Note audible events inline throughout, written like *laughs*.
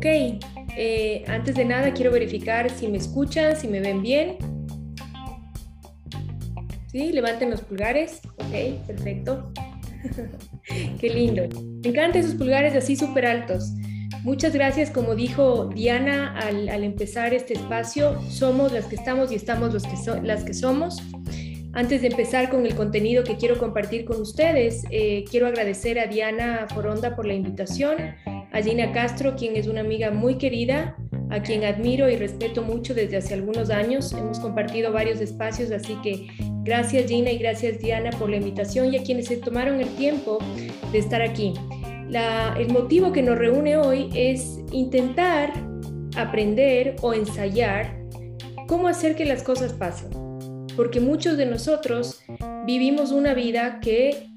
Ok, eh, antes de nada quiero verificar si me escuchan, si me ven bien. Sí, levanten los pulgares. Ok, perfecto. *laughs* Qué lindo. Me encantan esos pulgares así súper altos. Muchas gracias, como dijo Diana al, empezar este espacio, somos las que estamos y estamos los que las que somos. Antes de empezar con el contenido que quiero compartir con ustedes, eh, quiero agradecer a Diana Foronda por la invitación, a Gina Castro, quien es una amiga muy querida, a quien admiro y respeto mucho desde hace algunos años. Hemos compartido varios espacios, así que gracias Gina y gracias Diana por la invitación y a quienes se tomaron el tiempo de estar aquí el motivo que nos reúne hoy es intentar aprender o ensayar cómo hacer que las cosas pasen. Porque muchos de nosotros vivimos una vida que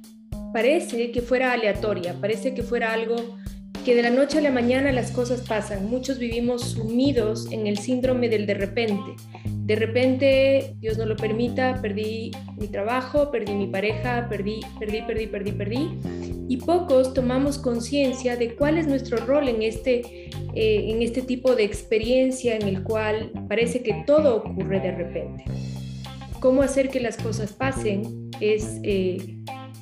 parece que fuera aleatoria, parece que fuera algo que de la noche a la mañana las cosas pasan. Muchos vivimos sumidos en el síndrome del de repente. De repente, Dios no lo permita, perdí mi trabajo, perdí mi pareja, perdí, perdí, perdí, perdí, perdí y pocos tomamos conciencia de cuál es nuestro rol en este, eh, en este tipo de experiencia en el cual parece que todo ocurre de repente. Cómo hacer que las cosas pasen es eh,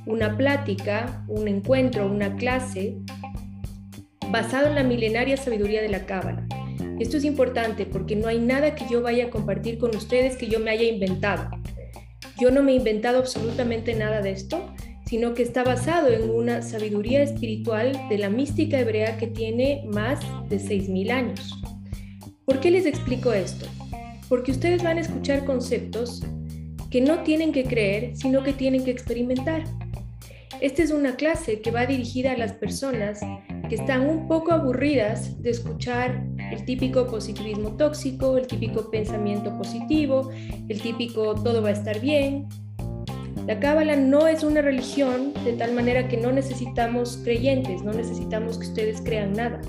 una plática, un encuentro, una clase basado en la milenaria sabiduría de la Cábala. Esto es importante porque no hay nada que yo vaya a compartir con ustedes que yo me haya inventado. Yo no me he inventado absolutamente nada de esto sino que está basado en una sabiduría espiritual de la mística hebrea que tiene más de 6.000 años. ¿Por qué les explico esto? Porque ustedes van a escuchar conceptos que no tienen que creer, sino que tienen que experimentar. Esta es una clase que va dirigida a las personas que están un poco aburridas de escuchar el típico positivismo tóxico, el típico pensamiento positivo, el típico todo va a estar bien, la Cábala no es una religión de tal manera que no necesitamos creyentes, no necesitamos que ustedes crean nada.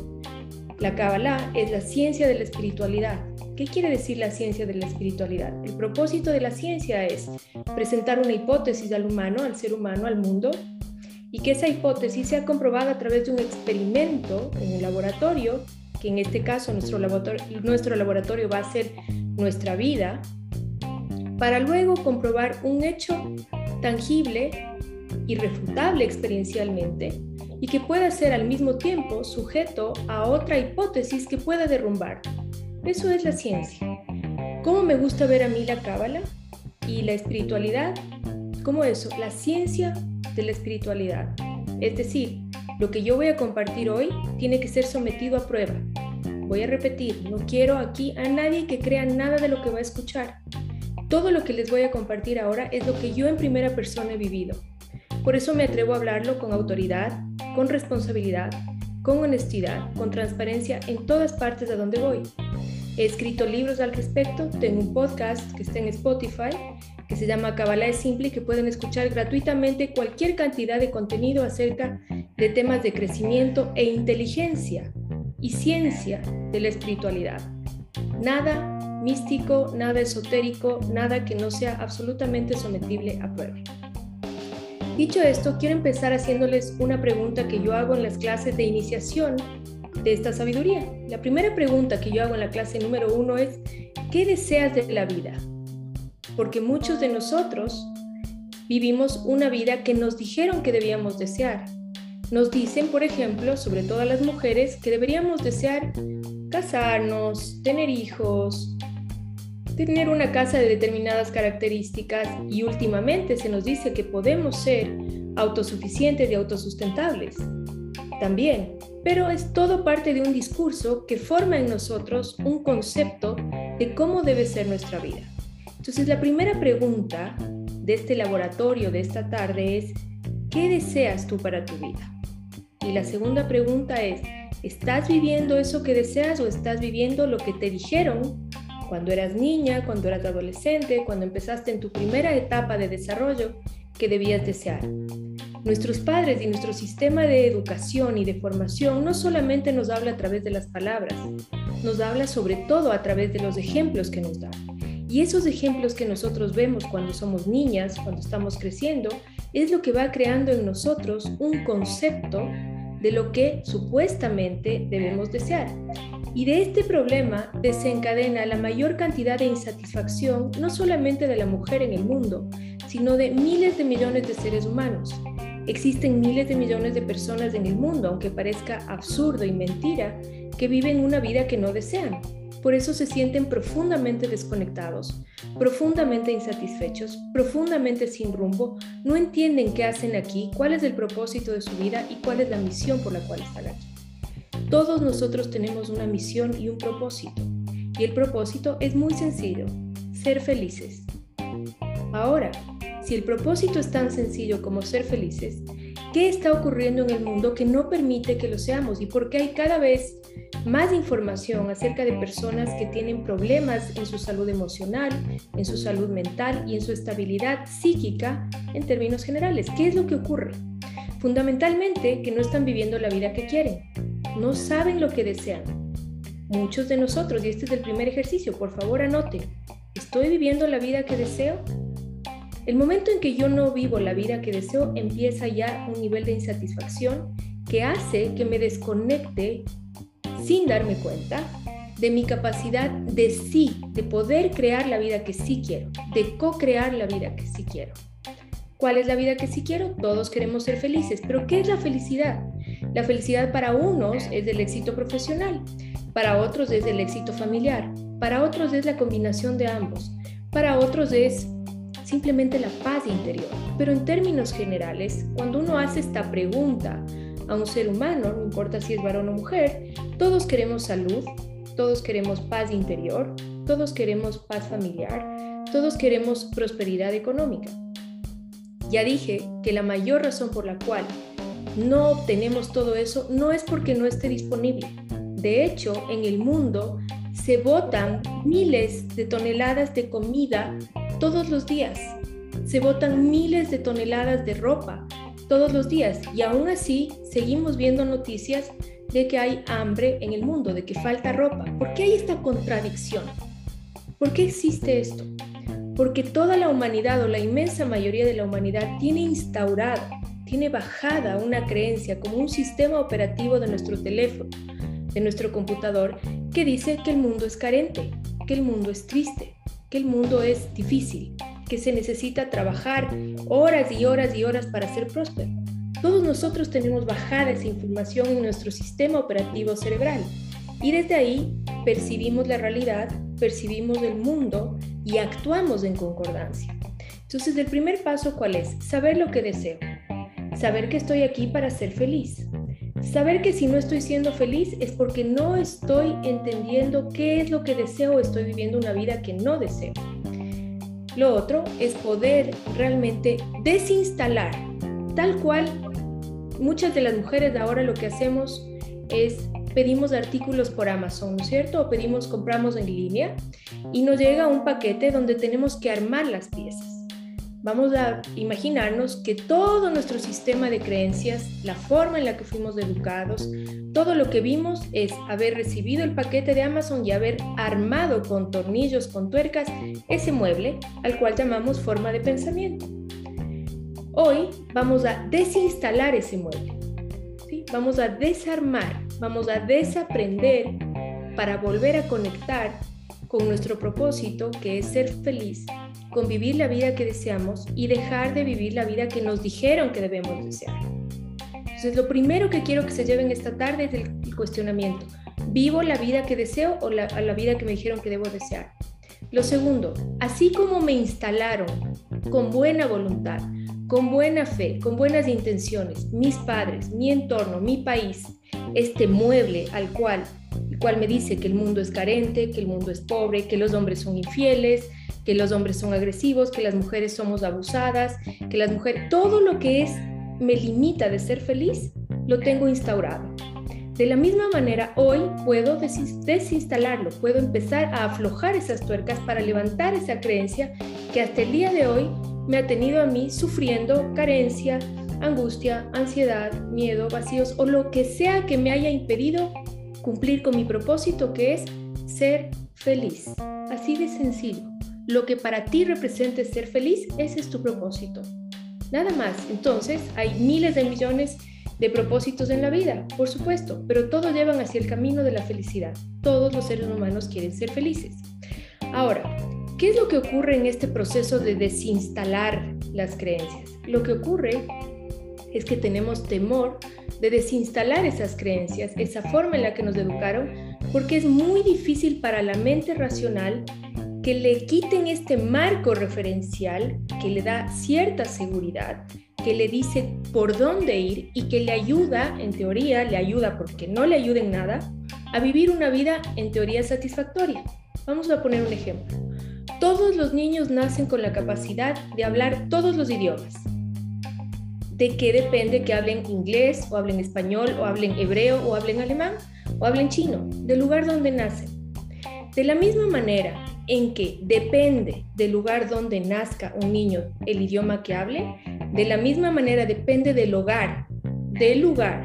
La Cábala es la ciencia de la espiritualidad. ¿Qué quiere decir la ciencia de la espiritualidad? El propósito de la ciencia es presentar una hipótesis al humano, al ser humano, al mundo, y que esa hipótesis sea comprobada a través de un experimento en un laboratorio, que en este caso nuestro laboratorio, nuestro laboratorio va a ser nuestra vida, para luego comprobar un hecho tangible, irrefutable experiencialmente, y que pueda ser al mismo tiempo sujeto a otra hipótesis que pueda derrumbar. Eso es la ciencia. ¿Cómo me gusta ver a mí la cábala y la espiritualidad? ¿Cómo eso? La ciencia de la espiritualidad. Es decir, lo que yo voy a compartir hoy tiene que ser sometido a prueba. Voy a repetir, no quiero aquí a nadie que crea nada de lo que va a escuchar. Todo lo que les voy a compartir ahora es lo que yo en primera persona he vivido. Por eso me atrevo a hablarlo con autoridad, con responsabilidad, con honestidad, con transparencia en todas partes a donde voy. He escrito libros al respecto, tengo un podcast que está en Spotify que se llama Kabbalah es Simple y que pueden escuchar gratuitamente cualquier cantidad de contenido acerca de temas de crecimiento e inteligencia y ciencia de la espiritualidad. Nada místico, nada esotérico, nada que no sea absolutamente sometible a prueba. Dicho esto, quiero empezar haciéndoles una pregunta que yo hago en las clases de iniciación de esta sabiduría. La primera pregunta que yo hago en la clase número uno es, ¿qué deseas de la vida? Porque muchos de nosotros vivimos una vida que nos dijeron que debíamos desear. Nos dicen, por ejemplo, sobre todo las mujeres, que deberíamos desear casarnos, tener hijos, tener una casa de determinadas características y últimamente se nos dice que podemos ser autosuficientes y autosustentables. También, pero es todo parte de un discurso que forma en nosotros un concepto de cómo debe ser nuestra vida. Entonces la primera pregunta de este laboratorio de esta tarde es, ¿qué deseas tú para tu vida? Y la segunda pregunta es, ¿estás viviendo eso que deseas o estás viviendo lo que te dijeron cuando eras niña, cuando eras adolescente, cuando empezaste en tu primera etapa de desarrollo que debías desear. Nuestros padres y nuestro sistema de educación y de formación no solamente nos habla a través de las palabras, nos habla sobre todo a través de los ejemplos que nos dan. Y esos ejemplos que nosotros vemos cuando somos niñas, cuando estamos creciendo, es lo que va creando en nosotros un concepto de lo que supuestamente debemos desear. Y de este problema desencadena la mayor cantidad de insatisfacción no solamente de la mujer en el mundo, sino de miles de millones de seres humanos. Existen miles de millones de personas en el mundo, aunque parezca absurdo y mentira, que viven una vida que no desean. Por eso se sienten profundamente desconectados, profundamente insatisfechos, profundamente sin rumbo, no entienden qué hacen aquí, cuál es el propósito de su vida y cuál es la misión por la cual están aquí. Todos nosotros tenemos una misión y un propósito. Y el propósito es muy sencillo, ser felices. Ahora, si el propósito es tan sencillo como ser felices, ¿qué está ocurriendo en el mundo que no permite que lo seamos? ¿Y por qué hay cada vez más información acerca de personas que tienen problemas en su salud emocional, en su salud mental y en su estabilidad psíquica en términos generales? ¿Qué es lo que ocurre? Fundamentalmente que no están viviendo la vida que quieren, no saben lo que desean. Muchos de nosotros, y este es el primer ejercicio, por favor anoten, ¿estoy viviendo la vida que deseo? El momento en que yo no vivo la vida que deseo empieza ya un nivel de insatisfacción que hace que me desconecte sin darme cuenta de mi capacidad de sí, de poder crear la vida que sí quiero, de co-crear la vida que sí quiero. ¿Cuál es la vida que sí quiero? Todos queremos ser felices, pero ¿qué es la felicidad? La felicidad para unos es el éxito profesional, para otros es el éxito familiar, para otros es la combinación de ambos, para otros es simplemente la paz interior. Pero en términos generales, cuando uno hace esta pregunta a un ser humano, no importa si es varón o mujer, todos queremos salud, todos queremos paz interior, todos queremos paz familiar, todos queremos prosperidad económica. Ya dije que la mayor razón por la cual no obtenemos todo eso no es porque no esté disponible. De hecho, en el mundo se botan miles de toneladas de comida todos los días. Se botan miles de toneladas de ropa todos los días y aún así seguimos viendo noticias de que hay hambre en el mundo, de que falta ropa. ¿Por qué hay esta contradicción? ¿Por qué existe esto? Porque toda la humanidad o la inmensa mayoría de la humanidad tiene instaurada, tiene bajada una creencia como un sistema operativo de nuestro teléfono, de nuestro computador, que dice que el mundo es carente, que el mundo es triste, que el mundo es difícil, que se necesita trabajar horas y horas y horas para ser próspero. Todos nosotros tenemos bajada esa información en nuestro sistema operativo cerebral y desde ahí percibimos la realidad, percibimos el mundo y actuamos en concordancia. Entonces, el primer paso, ¿cuál es? Saber lo que deseo. Saber que estoy aquí para ser feliz. Saber que si no estoy siendo feliz es porque no estoy entendiendo qué es lo que deseo o estoy viviendo una vida que no deseo. Lo otro es poder realmente desinstalar, tal cual muchas de las mujeres ahora lo que hacemos es pedimos artículos por Amazon, ¿cierto? O pedimos, compramos en línea y nos llega un paquete donde tenemos que armar las piezas. Vamos a imaginarnos que todo nuestro sistema de creencias, la forma en la que fuimos educados, todo lo que vimos es haber recibido el paquete de Amazon y haber armado con tornillos, con tuercas, ese mueble al cual llamamos forma de pensamiento. Hoy vamos a desinstalar ese mueble. ¿sí? Vamos a desarmar, vamos a desaprender para volver a conectar con nuestro propósito, que es ser feliz, con vivir la vida que deseamos y dejar de vivir la vida que nos dijeron que debemos desear. Entonces, lo primero que quiero que se lleven esta tarde es el, cuestionamiento. ¿Vivo la vida que deseo o la, la vida que me dijeron que debo desear? Lo segundo, así como me instalaron con buena voluntad, con buena fe, con buenas intenciones, mis padres, mi entorno, mi país, este mueble al cual, el cual me dice que el mundo es carente, que el mundo es pobre, que los hombres son infieles, que los hombres son agresivos, que las mujeres somos abusadas, que las mujeres, todo lo que es me limita de ser feliz, lo tengo instaurado. De la misma manera, hoy puedo desinstalarlo, puedo empezar a aflojar esas tuercas para levantar esa creencia que hasta el día de hoy me ha tenido a mí sufriendo carencia, angustia, ansiedad, miedo, vacíos o lo que sea que me haya impedido cumplir con mi propósito que es ser feliz. Así de sencillo. Lo que para ti represente ser feliz, ese es tu propósito. Nada más. Entonces, hay miles de millones de propósitos en la vida, por supuesto, pero todos llevan hacia el camino de la felicidad. Todos los seres humanos quieren ser felices. Ahora, ¿qué es lo que ocurre en este proceso de desinstalar las creencias? Lo que ocurre es que tenemos temor de desinstalar esas creencias, esa forma en la que nos educaron, porque es muy difícil para la mente racional que le quiten este marco referencial que le da cierta seguridad, que le dice por dónde ir y que le ayuda, en teoría, le ayuda porque no le ayuda en nada, a vivir una vida en teoría satisfactoria. Vamos a poner un ejemplo. Todos los niños nacen con la capacidad de hablar todos los idiomas. ¿De qué depende que hablen inglés o hablen español o hablen hebreo o hablen alemán o hablen chino? Del lugar donde nacen. De la misma manera en que depende del lugar donde nazca un niño el idioma que hable, de la misma manera depende del hogar, del lugar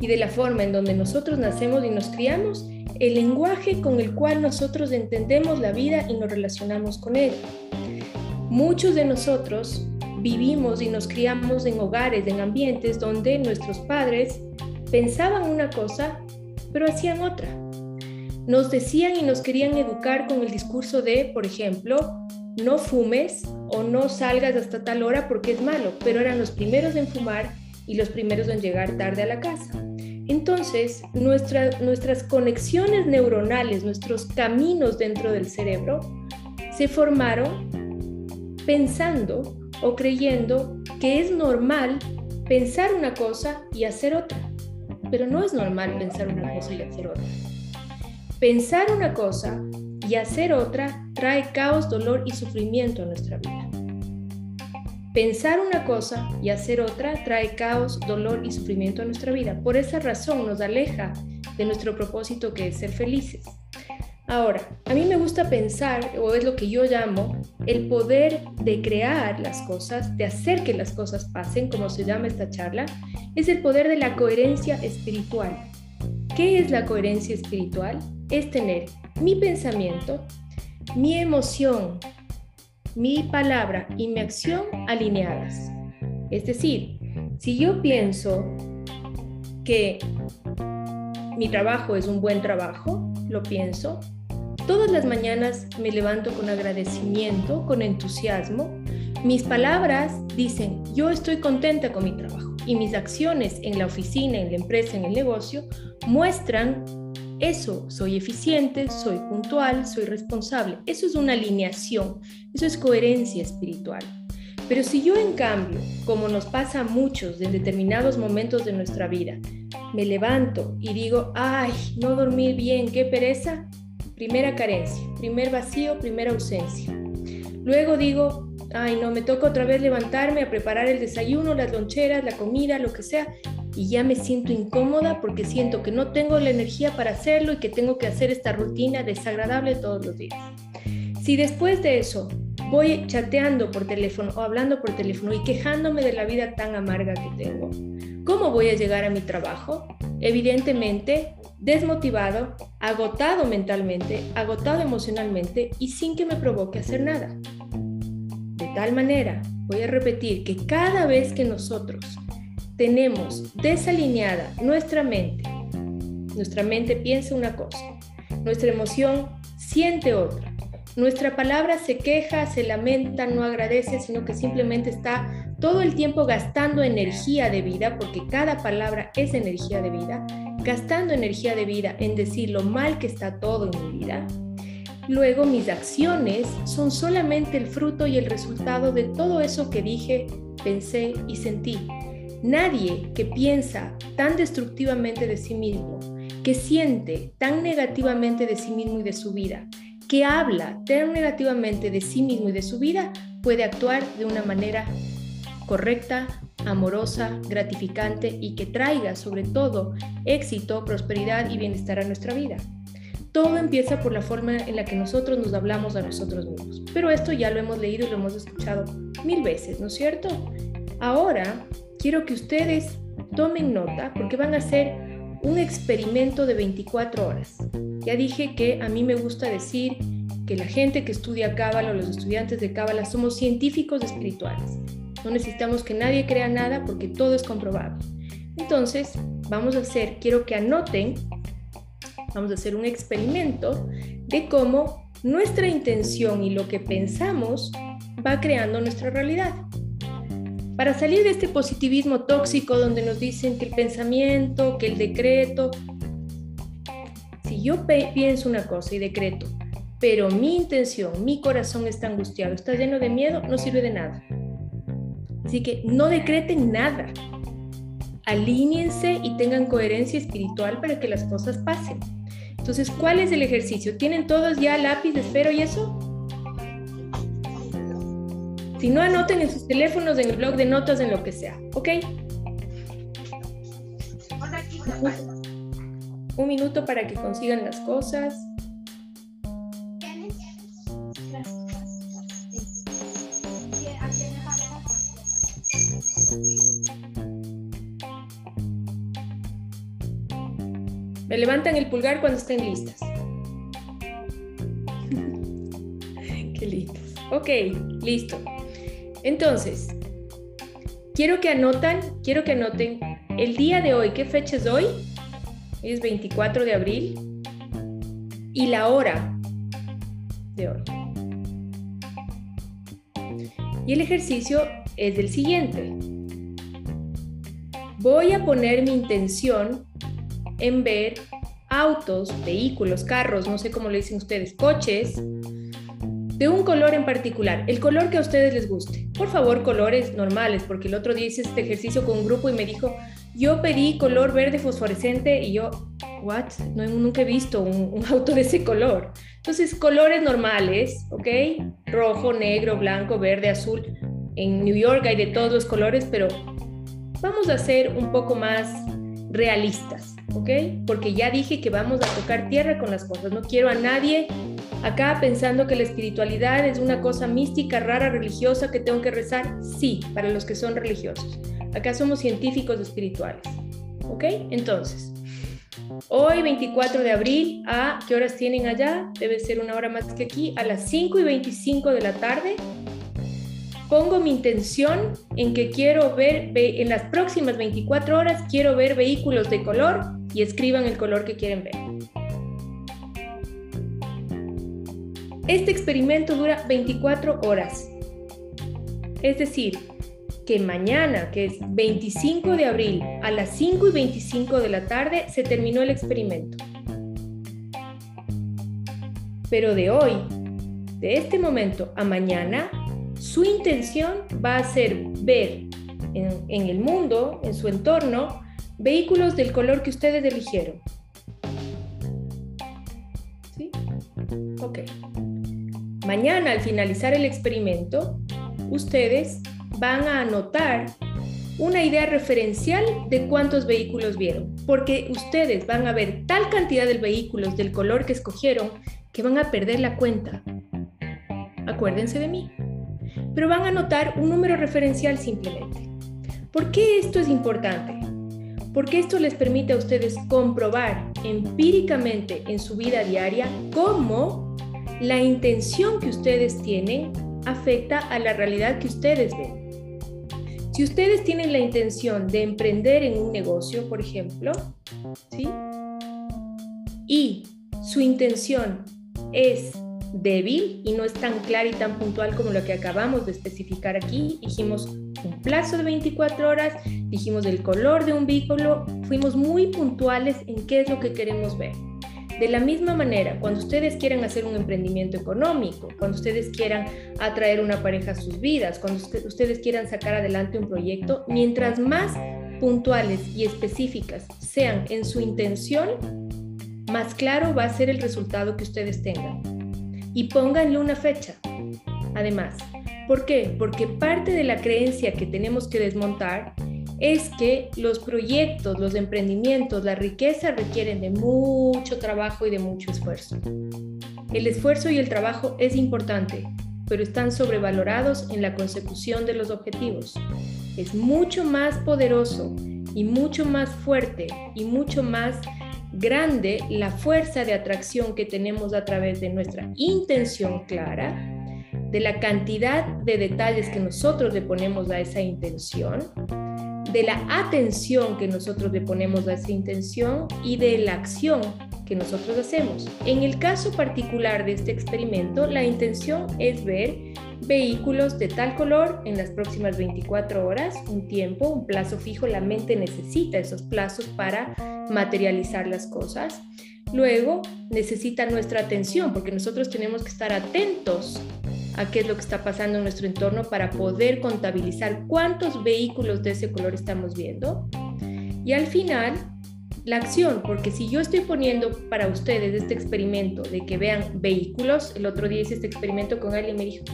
y de la forma en donde nosotros nacemos y nos criamos, el lenguaje con el cual nosotros entendemos la vida y nos relacionamos con él. Muchos de nosotros vivimos y nos criamos en hogares, en ambientes donde nuestros padres pensaban una cosa, pero hacían otra nos decían y nos querían educar con el discurso de, por ejemplo, no fumes o no salgas hasta tal hora porque es malo, pero eran los primeros en fumar y los primeros en llegar tarde a la casa. Entonces, nuestras conexiones neuronales, nuestros caminos dentro del cerebro, se formaron pensando o creyendo que es normal pensar una cosa y hacer otra. Pero no es normal pensar una cosa y hacer otra. Pensar una cosa y hacer otra trae caos, dolor y sufrimiento a nuestra vida. Pensar una cosa y hacer otra trae caos, dolor y sufrimiento a nuestra vida. Por esa razón nos aleja de nuestro propósito que es ser felices. Ahora, a mí me gusta pensar, o es lo que yo llamo, el poder de crear las cosas, de hacer que las cosas pasen, como se llama esta charla, es el poder de la coherencia espiritual. ¿Qué es la coherencia espiritual? Es tener mi pensamiento, mi emoción, mi palabra y mi acción alineadas. Es decir, si yo pienso que mi trabajo es un buen trabajo, lo pienso, todas las mañanas me levanto con agradecimiento, con entusiasmo, mis palabras dicen, yo estoy contenta con mi trabajo y mis acciones en la oficina, en la empresa, en el negocio, muestran eso, soy eficiente, soy puntual, soy responsable. Eso es una alineación, eso es coherencia espiritual. Pero si yo en cambio, como nos pasa a muchos en determinados momentos de nuestra vida, me levanto y digo, ay, no dormir bien, qué pereza, primera carencia, primer vacío, primera ausencia. Luego digo, ay, no, me toca otra vez levantarme a preparar el desayuno, las loncheras, la comida, lo que sea, y ya me siento incómoda porque siento que no tengo la energía para hacerlo y que tengo que hacer esta rutina desagradable todos los días. Si después de eso voy chateando por teléfono o hablando por teléfono y quejándome de la vida tan amarga que tengo, ¿cómo voy a llegar a mi trabajo? Evidentemente, desmotivado, agotado mentalmente, agotado emocionalmente y sin que me provoque hacer nada. De tal manera, voy a repetir que cada vez que nosotros tenemos desalineada nuestra mente, nuestra mente piensa una cosa, nuestra emoción siente otra, nuestra palabra se queja, se lamenta, no agradece, sino que simplemente está todo el tiempo gastando energía de vida, porque cada palabra es energía de vida, gastando energía de vida en decir lo mal que está todo en mi vida. Luego mis acciones son solamente el fruto y el resultado de todo eso que dije, pensé y sentí. Nadie que piensa tan destructivamente de sí mismo, que siente tan negativamente de sí mismo y de su vida, que habla tan negativamente de sí mismo y de su vida, puede actuar de una manera correcta, amorosa, gratificante y que traiga sobre todo éxito, prosperidad y bienestar a nuestra vida. Todo empieza por la forma en la que nosotros nos hablamos a nosotros mismos. Pero esto ya lo hemos leído y lo hemos escuchado mil veces, ¿no es cierto? Ahora quiero que ustedes tomen nota porque van a hacer un experimento de 24 horas. Ya dije que a mí me gusta decir que la gente que estudia Cábala o los estudiantes de Cábala somos científicos espirituales. No necesitamos que nadie crea nada porque todo es comprobable. Entonces, vamos a hacer, quiero que anoten, vamos a hacer un experimento de cómo nuestra intención y lo que pensamos va creando nuestra realidad. Para salir de este positivismo tóxico donde nos dicen que el pensamiento, que el decreto, si yo pienso una cosa y decreto, pero mi intención, mi corazón está angustiado, está lleno de miedo, no sirve de nada. Así que no decreten nada. Alíñense y tengan coherencia espiritual para que las cosas pasen. Entonces, ¿cuál es el ejercicio? ¿Tienen todos ya lápiz, esfero y eso? Si no, anoten en sus teléfonos, en el blog de notas, en lo que sea, ¿ok? Un minuto para que consigan las cosas. Me levantan el pulgar cuando estén listas. *laughs* Qué lindos. Ok, listo. Entonces, quiero que anotan, quiero que anoten el día de hoy, ¿qué fecha es hoy? es 24 de abril y la hora de hoy. Y el ejercicio es el siguiente. Voy a poner mi intención en ver autos, vehículos, carros, no sé cómo le dicen ustedes, coches, de un color en particular, el color que a ustedes les guste. Por favor, colores normales, porque el otro día hice este ejercicio con un grupo y me dijo, yo pedí color verde fosforescente y yo, what? No, nunca he visto un, un, auto de ese color. Entonces, colores normales, ¿ok? Rojo, negro, blanco, verde, azul. En New York hay de todos los colores, pero vamos a ser un poco más realistas, ¿ok? Porque ya dije que vamos a tocar tierra con las cosas. No quiero a nadie acá pensando que la espiritualidad es una cosa mística, rara, religiosa que tengo que rezar. Sí, para los que son religiosos. Acá somos científicos espirituales. ¿Ok? Entonces, hoy 24 de abril, ¿a qué horas tienen allá? Debe ser una hora más que aquí, a las 5 y 25 de la tarde. Pongo mi intención en que quiero ver, en las próximas 24 horas, quiero ver vehículos de color y escriban el color que quieren ver. Este experimento dura 24 horas. Es decir, que mañana, que es 25 de abril, a las 5 y 25 de la tarde, se terminó el experimento. Pero de hoy, de este momento a mañana, su intención va a ser ver en, en el mundo, en su entorno, vehículos del color que ustedes eligieron. ¿Sí? Ok. Mañana, al finalizar el experimento, ustedes van a anotar una idea referencial de cuántos vehículos vieron, porque ustedes van a ver tal cantidad de vehículos del color que escogieron que van a perder la cuenta. Acuérdense de mí. Pero van a anotar un número referencial simplemente. ¿Por qué esto es importante? Porque esto les permite a ustedes comprobar empíricamente en su vida diaria cómo la intención que ustedes tienen afecta a la realidad que ustedes ven. Si ustedes tienen la intención de emprender en un negocio, por ejemplo, ¿sí? Y su intención es débil y no es tan clara y tan puntual como lo que acabamos de especificar aquí. Dijimos un plazo de 24 horas, dijimos el color de un vehículo, fuimos muy puntuales en qué es lo que queremos ver. De la misma manera, cuando ustedes quieran hacer un emprendimiento económico, cuando ustedes quieran atraer una pareja a sus vidas, cuando ustedes quieran sacar adelante un proyecto, mientras más puntuales y específicas sean en su intención, más claro va a ser el resultado que ustedes tengan. Y pónganle una fecha. Además, ¿por qué? Porque parte de la creencia que tenemos que desmontar es que los proyectos, los emprendimientos, la riqueza requieren de mucho trabajo y de mucho esfuerzo. El esfuerzo y el trabajo es importante, pero están sobrevalorados en la consecución de los objetivos. Es mucho más poderoso y mucho más fuerte y mucho más grande la fuerza de atracción que tenemos a través de nuestra intención clara, de la cantidad de detalles que nosotros le ponemos a esa intención de la atención que nosotros le ponemos a esa intención y de la acción que nosotros hacemos. En el caso particular de este experimento, la intención es ver vehículos de tal color en las próximas 24 horas, un tiempo, un plazo fijo, la mente necesita esos plazos para materializar las cosas. Luego necesita nuestra atención porque nosotros tenemos que estar atentos a qué es lo que está pasando en nuestro entorno para poder contabilizar cuántos vehículos de ese color estamos viendo. Y al final, la acción, porque si yo estoy poniendo para ustedes este experimento de que vean vehículos, el otro día hice este experimento con alguien y me dijo,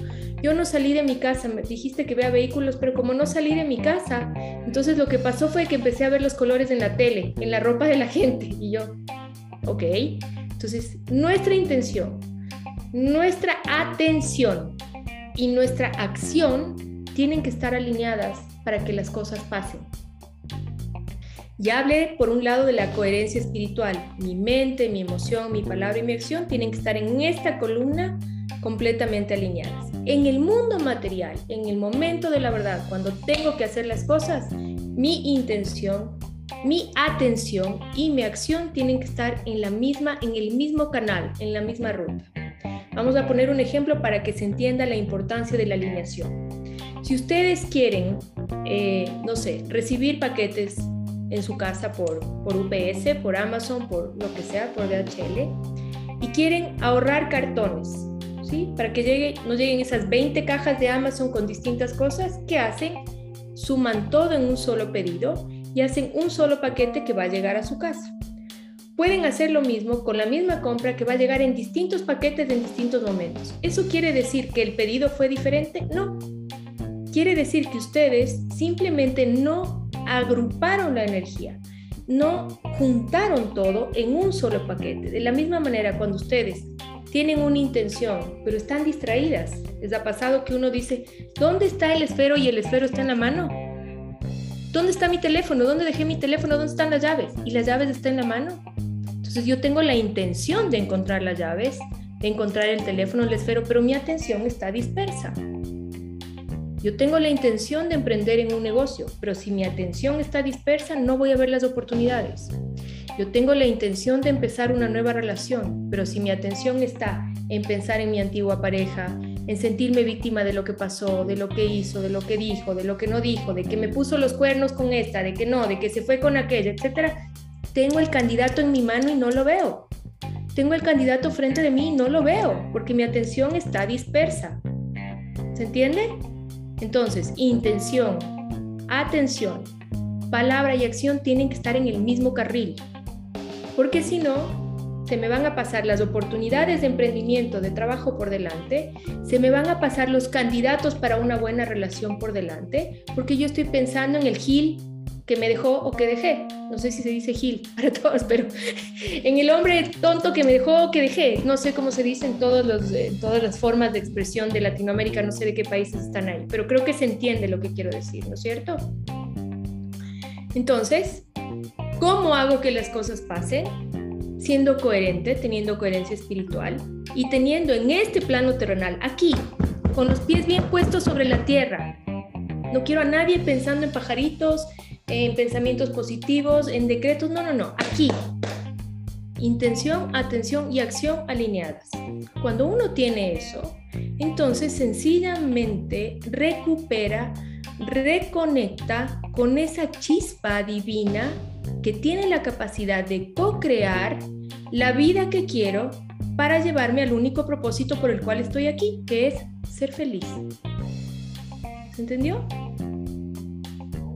yo no salí de mi casa, me dijiste que vea vehículos, pero como no salí de mi casa, entonces lo que pasó fue que empecé a ver los colores en la tele, en la ropa de la *laughs* gente, y yo, ok, entonces nuestra intención, nuestra atención y nuestra acción tienen que estar alineadas para que las cosas pasen. Ya hablé por un lado de la coherencia espiritual. Mi mente, mi emoción, mi palabra y mi acción tienen que estar en esta columna completamente alineadas. En el mundo material, en el momento de la verdad, cuando tengo que hacer las cosas, mi intención, mi atención y mi acción tienen que estar en la misma, en el mismo canal, en la misma ruta. Vamos a poner un ejemplo para que se entienda la importancia de la alineación. Si ustedes quieren, eh, no sé, recibir paquetes en su casa por, por UPS, por Amazon, por lo que sea, por DHL, y quieren ahorrar cartones, ¿sí? Para que llegue, no lleguen esas 20 cajas de Amazon con distintas cosas, ¿qué hacen? Suman todo en un solo pedido y hacen un solo paquete que va a llegar a su casa. Pueden hacer lo mismo con la misma compra que va a llegar en distintos paquetes en distintos momentos. ¿Eso quiere decir que el pedido fue diferente? No. Quiere decir que ustedes simplemente no agruparon la energía, no juntaron todo en un solo paquete. De la misma manera, cuando ustedes tienen una intención, pero están distraídas, les ha pasado que uno dice, ¿dónde está el esfero y el esfero está en la mano? ¿Dónde está mi teléfono? ¿Dónde dejé mi teléfono? ¿Dónde están las llaves? ¿Y las llaves están en la mano? Entonces yo tengo la intención de encontrar las llaves, de encontrar el teléfono, el esfero, pero mi atención está dispersa. Yo tengo la intención de emprender en un negocio, pero si mi atención está dispersa, no voy a ver las oportunidades. Yo tengo la intención de empezar una nueva relación, pero si mi atención está en pensar en mi antigua pareja, en sentirme víctima de lo que pasó, de lo que hizo, de lo que dijo, de lo que no dijo, de que me puso los cuernos con esta, de que no, de que se fue con aquella, etcétera, tengo el candidato en mi mano y no lo veo. Tengo el candidato frente de mí y no lo veo, porque mi atención está dispersa. ¿Se entiende? Entonces, intención, atención, palabra y acción tienen que estar en el mismo carril, porque si no, se me van a pasar las oportunidades de emprendimiento, de trabajo por delante, se me van a pasar los candidatos para una buena relación por delante, porque yo estoy pensando en el Gil que me dejó o que dejé. No sé si se dice Gil *laughs* para todos, pero en el hombre tonto que me dejó o que dejé. No sé cómo se dice en todos los, todas las formas de expresión de Latinoamérica, no sé de qué países están ahí, pero creo que se entiende lo que quiero decir, ¿no es cierto? Entonces, ¿cómo hago que las cosas pasen? Siendo coherente, teniendo coherencia espiritual y teniendo en este plano terrenal, aquí, con los pies bien puestos sobre la tierra. No quiero a nadie pensando en pajaritos, en pensamientos positivos, en decretos, no, no, no, aquí. Intención, atención y acción alineadas. Cuando uno tiene eso, entonces sencillamente recupera, reconecta con esa chispa divina que tiene la capacidad de co-crear la vida que quiero para llevarme al único propósito por el cual estoy aquí, que es ser feliz. ¿Se entendió?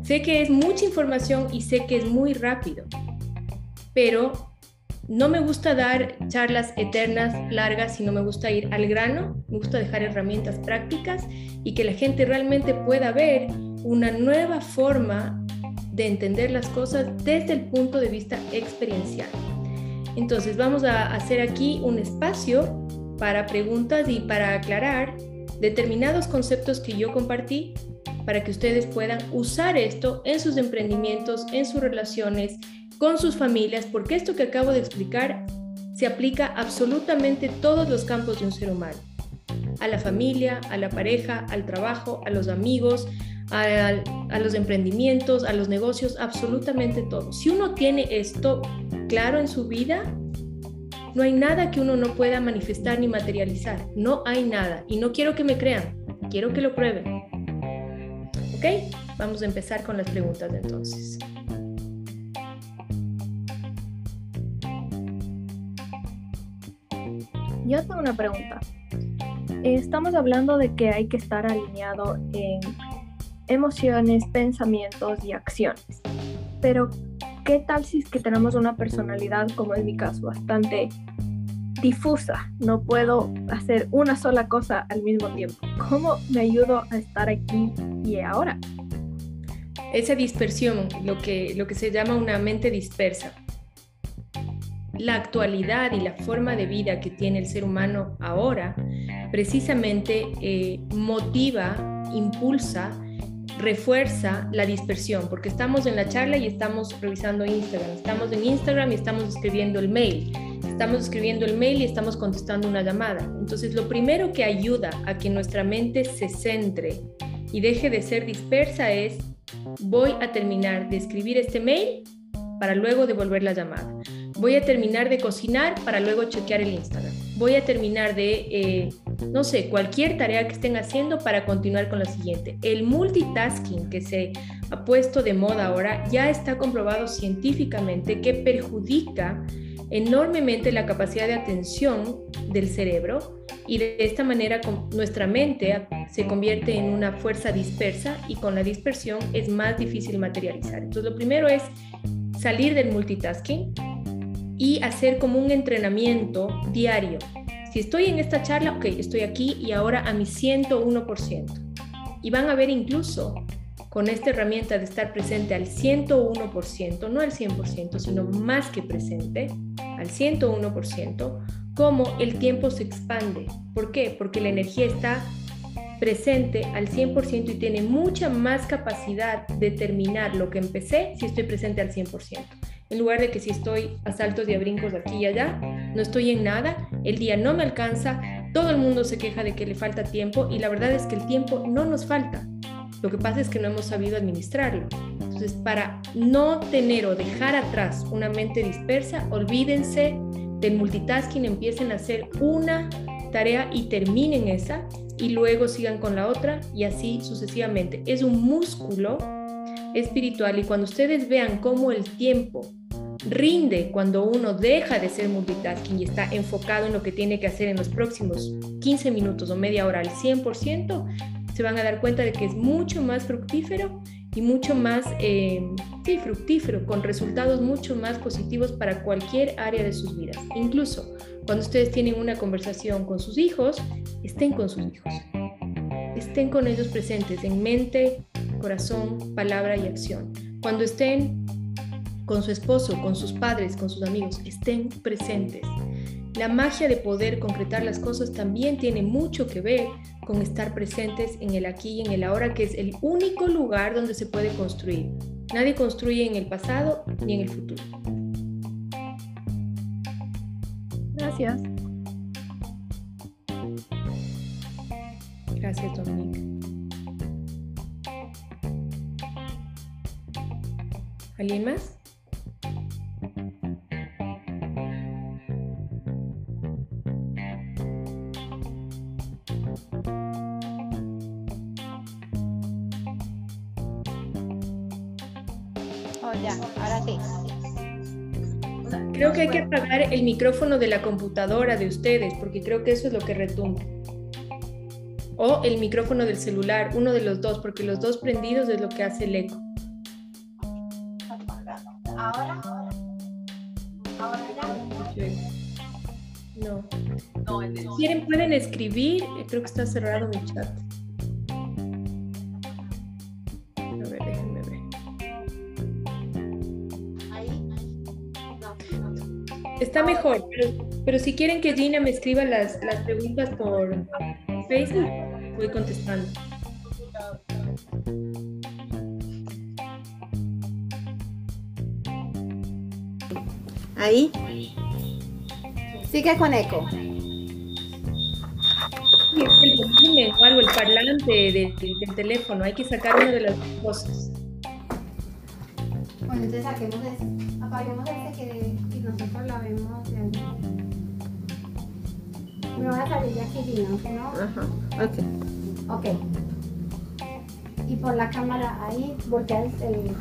Sé que es mucha información y sé que es muy rápido, pero no me gusta dar charlas eternas, largas, sino me gusta ir al grano, me gusta dejar herramientas prácticas y que la gente realmente pueda ver una nueva forma de entender las cosas desde el punto de vista experiencial. Entonces vamos a hacer aquí un espacio para preguntas y para aclarar determinados conceptos que yo compartí para que ustedes puedan usar esto en sus emprendimientos, en sus relaciones, con sus familias, porque esto que acabo de explicar se aplica absolutamente todos los campos de un ser humano. A la familia, a la pareja, al trabajo, a los amigos, a, los emprendimientos, a los negocios, absolutamente todo. Si uno tiene esto claro en su vida, no hay nada que uno no pueda manifestar ni materializar. No hay nada. Y no quiero que me crean, quiero que lo prueben. ¿Ok? Vamos a empezar con las preguntas entonces. Yo tengo una pregunta. Estamos hablando de que hay que estar alineado en emociones, pensamientos y acciones. Pero, ¿qué tal si es que tenemos una personalidad, como en mi caso, bastante difusa? No puedo hacer una sola cosa al mismo tiempo. ¿Cómo me ayudo a estar aquí y ahora? Esa dispersión, lo que, lo que se llama una mente dispersa. La actualidad y la forma de vida que tiene el ser humano ahora precisamente eh, motiva, impulsa refuerza la dispersión, porque estamos en la charla y estamos revisando Instagram, estamos en Instagram y estamos escribiendo el mail, estamos escribiendo el mail y estamos contestando una llamada. Entonces, lo primero que ayuda a que nuestra mente se centre y deje de ser dispersa es, voy a terminar de escribir este mail para luego devolver la llamada. Voy a terminar de cocinar para luego chequear el Instagram. Voy a terminar de... Eh, no sé, cualquier tarea que estén haciendo para continuar con la siguiente. El multitasking que se ha puesto de moda ahora ya está comprobado científicamente que perjudica enormemente la capacidad de atención del cerebro y de esta manera nuestra mente se convierte en una fuerza dispersa y con la dispersión es más difícil materializar. Entonces lo primero es salir del multitasking y hacer como un entrenamiento diario si estoy en esta charla, ok, estoy aquí y ahora a mi 101%. Y van a ver incluso con esta herramienta de estar presente al 101%, no al 100%, sino más que presente, al 101%, cómo el tiempo se expande. ¿Por qué? Porque la energía está presente al 100% y tiene mucha más capacidad de terminar lo que empecé si estoy presente al 100% en lugar de que si estoy a saltos y a brincos aquí y allá, no estoy en nada, el día no me alcanza, todo el mundo se queja de que le falta tiempo y la verdad es que el tiempo no nos falta. Lo que pasa es que no hemos sabido administrarlo. Entonces, para no tener o dejar atrás una mente dispersa, olvídense del multitasking, empiecen a hacer una tarea y terminen esa y luego sigan con la otra y así sucesivamente. Es un músculo espiritual y cuando ustedes vean cómo el tiempo rinde cuando uno deja de ser multitasking y está enfocado en lo que tiene que hacer en los próximos 15 minutos o media hora al 100%, se van a dar cuenta de que es mucho más fructífero y mucho más, eh, sí, fructífero, con resultados mucho más positivos para cualquier área de sus vidas. Incluso cuando ustedes tienen una conversación con sus hijos, estén con sus hijos. Estén con ellos presentes en mente, corazón, palabra y acción. Cuando estén con su esposo, con sus padres, con sus amigos, estén presentes. La magia de poder concretar las cosas también tiene mucho que ver con estar presentes en el aquí y en el ahora, que es el único lugar donde se puede construir. Nadie construye en el pasado ni en el futuro. Gracias. Gracias, Dominique. ¿Alguien más? Creo que hay que apagar el micrófono de la computadora de ustedes, porque creo que eso es lo que retumba. O el micrófono del celular, uno de los dos, porque los dos prendidos es lo que hace el eco. Ahora, ahora ya. No. Si quieren, pueden escribir. Creo que está cerrado mi chat. Está mejor, pero, si quieren que Gina me escriba las, las preguntas por Facebook, voy contestando. Ahí. Sigue con eco. el volumen o algo, el parlante del teléfono. Hay que sacar una de las cosas. Bueno, entonces saquemos este. Apaguemos este que nosotros la vemos de ahí. Me voy a salir de aquí, ¿no? Ajá, ok. Ok. Y por la cámara ahí, voltear el...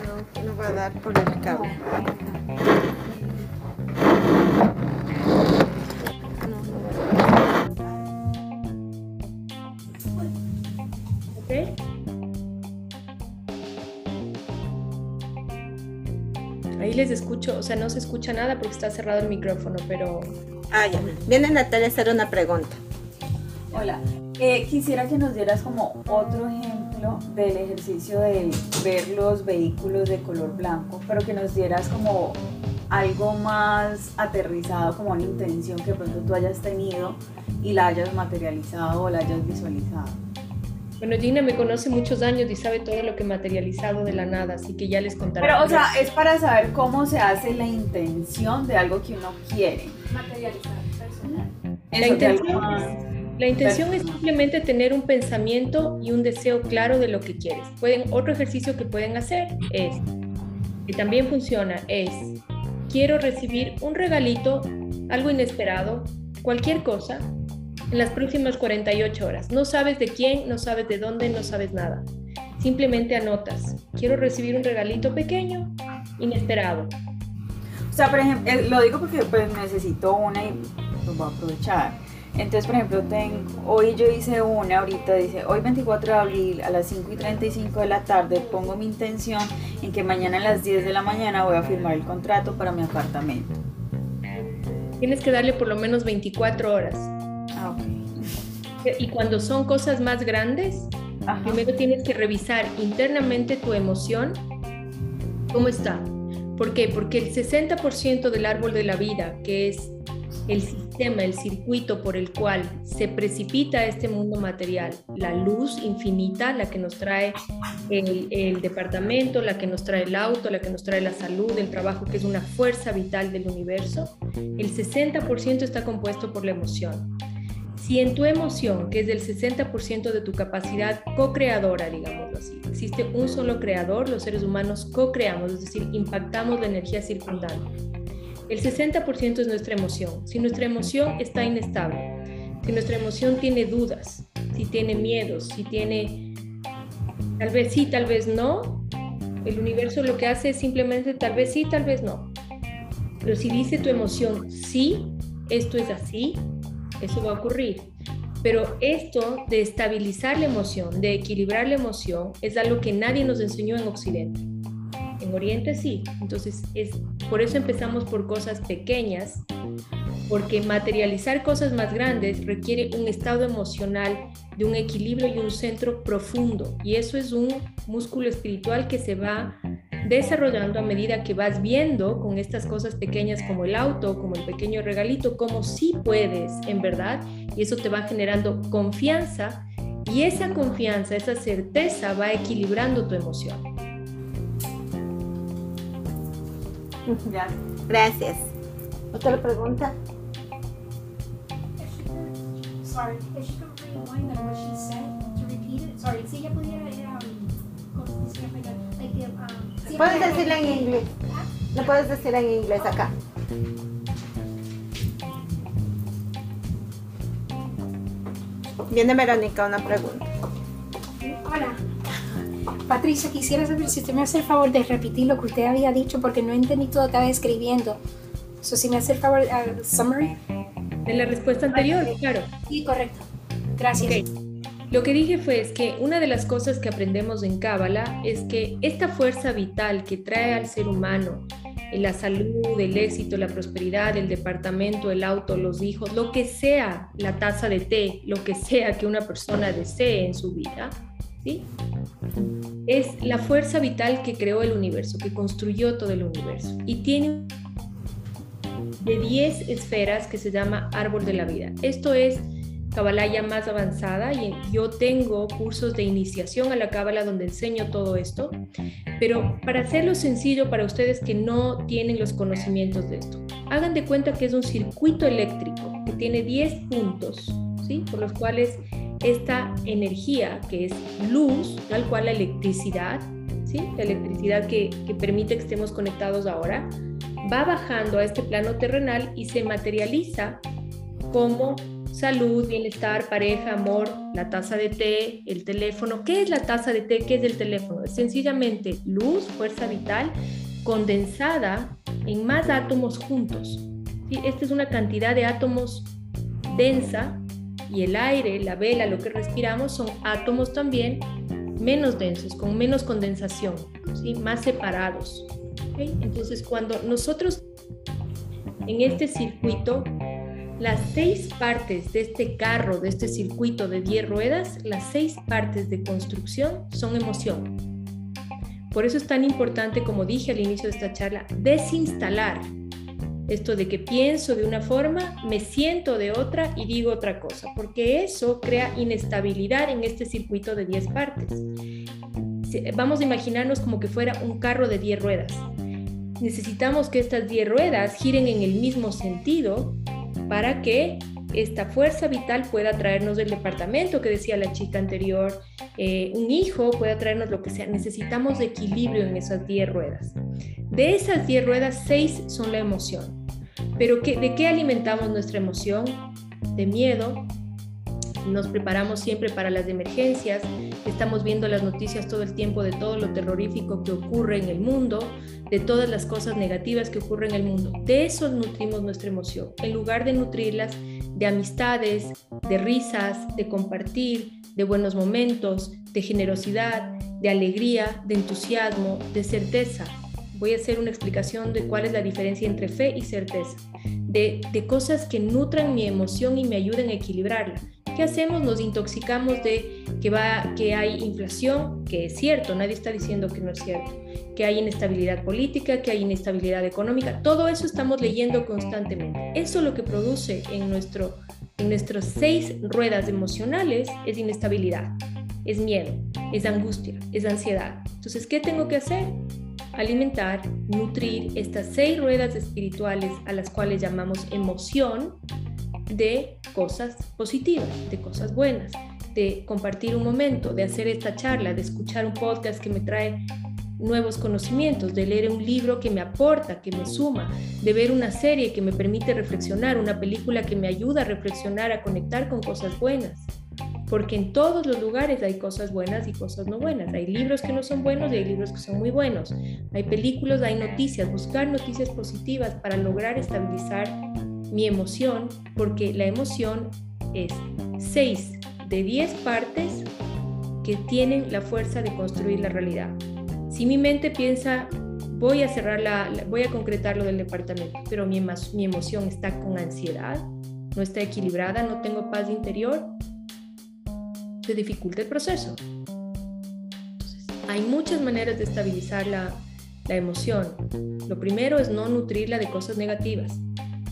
No, no va a dar por el cable. Escucho, o sea, no se escucha nada porque está cerrado el micrófono, pero Ah, ya. Viene Natalia a hacer una pregunta. Hola, eh, quisiera que nos dieras como otro ejemplo del ejercicio de ver los vehículos de color blanco, pero que nos dieras como algo más aterrizado, como una intención que pronto tú hayas tenido y la hayas materializado o la hayas visualizado. Bueno, Gina me conoce muchos años y sabe todo lo que he materializado de la nada, así que ya les contaré. Pero, o sea, es para saber cómo se hace la intención de algo que uno quiere. Materializar personal. La intención, más- la intención es simplemente tener un pensamiento y un deseo claro de lo que quieres. Pueden, otro ejercicio que pueden hacer es, que también funciona, es, quiero recibir un regalito, algo inesperado, cualquier cosa, en las próximas 48 horas. No sabes de quién, no sabes de dónde, no sabes nada. Simplemente anotas, quiero recibir un regalito pequeño, inesperado. O sea, por ejemplo, eh, lo digo porque pues necesito una y lo voy a aprovechar. Entonces, por ejemplo, tengo, hoy yo hice una, ahorita dice, hoy 24 de abril a las 5 y 35 de la tarde pongo mi intención en que mañana a las 10 de la mañana voy a firmar el contrato para mi apartamento. Tienes que darle por lo menos 24 horas. Ah, ok. Y cuando son cosas más grandes, Ajá. primero tienes que revisar internamente tu emoción, cómo está. ¿Por qué? Porque el 60% del árbol de la vida, que es el sistema, el circuito por el cual se precipita este mundo material, la luz infinita, la que nos trae el, el departamento, la que nos trae el auto, la que nos trae la salud, el trabajo, que es una fuerza vital del universo, el 60% está compuesto por la emoción. Si en tu emoción, que es del 60% de tu capacidad co-creadora, digámoslo así, existe un solo creador, los seres humanos co-creamos, es decir, impactamos la energía circundante. El 60% es nuestra emoción. Si nuestra emoción está inestable, si nuestra emoción tiene dudas, si tiene miedos, si tiene tal vez sí, tal vez no, el universo lo que hace es simplemente tal vez sí, tal vez no. Pero si dice tu emoción sí, esto es así, eso va a ocurrir. Pero esto de estabilizar la emoción, de equilibrar la emoción, es algo que nadie nos enseñó en Occidente. En Oriente sí. Entonces, es, por eso empezamos por cosas pequeñas, porque materializar cosas más grandes requiere un estado emocional de un equilibrio y un centro profundo. Y eso es un músculo espiritual que se va desarrollando a medida que vas viendo con estas cosas pequeñas como el auto, como el pequeño regalito, como sí puedes en verdad. Y eso te va generando confianza y esa confianza, esa certeza va equilibrando tu emoción. Gracias. ¿Otra pregunta? Sorry, if she could rewind on what she said to repeat it. Sorry, si ella pudiera Puedes decirla en inglés. Lo puedes decir en inglés acá. Viene Verónica, una pregunta. Hola. Patricia, quisiera saber si usted me hace el favor de repetir lo que usted había dicho porque no entendí todo, estaba escribiendo. So, si me hace el favor, uh, summary. De la respuesta anterior, claro. Sí, correcto. Gracias. Ok. Lo que dije fue es que una de las cosas que aprendemos en Cábala es que esta fuerza vital que trae al ser humano en la salud, el éxito, la prosperidad, el departamento, el auto, los hijos, lo que sea la taza de té, lo que sea que una persona desee en su vida, ¿sí? Es la fuerza vital que creó el universo, que construyó todo el universo y tiene de 10 esferas que se llama árbol de la vida. Esto es Kabbalah ya más avanzada y yo tengo cursos de iniciación a la Kabbalah donde enseño todo esto, pero para hacerlo sencillo para ustedes que no tienen los conocimientos de esto, hagan de cuenta que es un circuito eléctrico que tiene 10 puntos, ¿sí? Por los cuales esta energía, que es luz, tal cual la electricidad, ¿sí? La electricidad que, que permite que estemos conectados ahora, va bajando a este plano terrenal y se materializa como salud, bienestar, pareja, amor, la taza de té, el teléfono. ¿Qué es la taza de té? ¿Qué es el teléfono? Es sencillamente luz, fuerza vital, condensada en más átomos juntos. Esta es una cantidad de átomos densa y el aire, la vela, lo que respiramos son átomos también menos densos, con menos condensación, ¿sí? más separados. Entonces, cuando nosotros en este circuito, las seis partes de este carro, de este circuito de 10 ruedas, las seis partes de construcción son emoción. Por eso es tan importante, como dije al inicio de esta charla, desinstalar esto de que pienso de una forma, me siento de otra y digo otra cosa, porque eso crea inestabilidad en este circuito de 10 partes. Vamos a imaginarnos como que fuera un carro de 10 ruedas necesitamos que estas 10 ruedas giren en el mismo sentido para que esta fuerza vital pueda traernos del departamento que decía la chica anterior, eh, un hijo pueda traernos lo que sea. Necesitamos equilibrio en esas 10 ruedas. De esas 10 ruedas, 6 son la emoción. Pero ¿de qué alimentamos nuestra emoción? De miedo, nos preparamos siempre para las emergencias, estamos viendo las noticias todo el tiempo de todo lo terrorífico que ocurre en el mundo, de todas las cosas negativas que ocurren en el mundo. De eso nutrimos nuestra emoción, en lugar de nutrirlas de amistades, de risas, de compartir, de buenos momentos, de generosidad, de alegría, de entusiasmo, de certeza. Voy a hacer una explicación de cuál es la diferencia entre fe y certeza, de, de cosas que nutran mi emoción y me ayuden a equilibrarla ¿Qué hacemos? Nos intoxicamos de que, va, que hay inflación, que es cierto, nadie está diciendo que no es cierto, que hay inestabilidad política, que hay inestabilidad económica, todo eso estamos leyendo constantemente. Eso lo que produce en, nuestro, en nuestras seis ruedas emocionales es inestabilidad, es miedo, es angustia, es ansiedad. Entonces, ¿qué tengo que hacer? Alimentar, nutrir estas seis ruedas espirituales a las cuales llamamos emoción de cosas positivas, de cosas buenas, de compartir un momento, de hacer esta charla, de escuchar un podcast que me trae nuevos conocimientos, de leer un libro que me aporta, que me suma, de ver una serie que me permite reflexionar, una película que me ayuda a reflexionar, a conectar con cosas buenas. Porque en todos los lugares hay cosas buenas y cosas no buenas. Hay libros que no son buenos y hay libros que son muy buenos. Hay películas, hay noticias. Buscar noticias positivas para lograr estabilizar mi emoción, porque la emoción es 6 de 10 partes que tienen la fuerza de construir la realidad. Si mi mente piensa, voy a cerrar la, voy a concretar lo del departamento, pero mi, mi emoción está con ansiedad, no está equilibrada, no tengo paz interior, se dificulta el proceso. hay muchas maneras de estabilizar la, la emoción. Lo primero es no nutrirla de cosas negativas.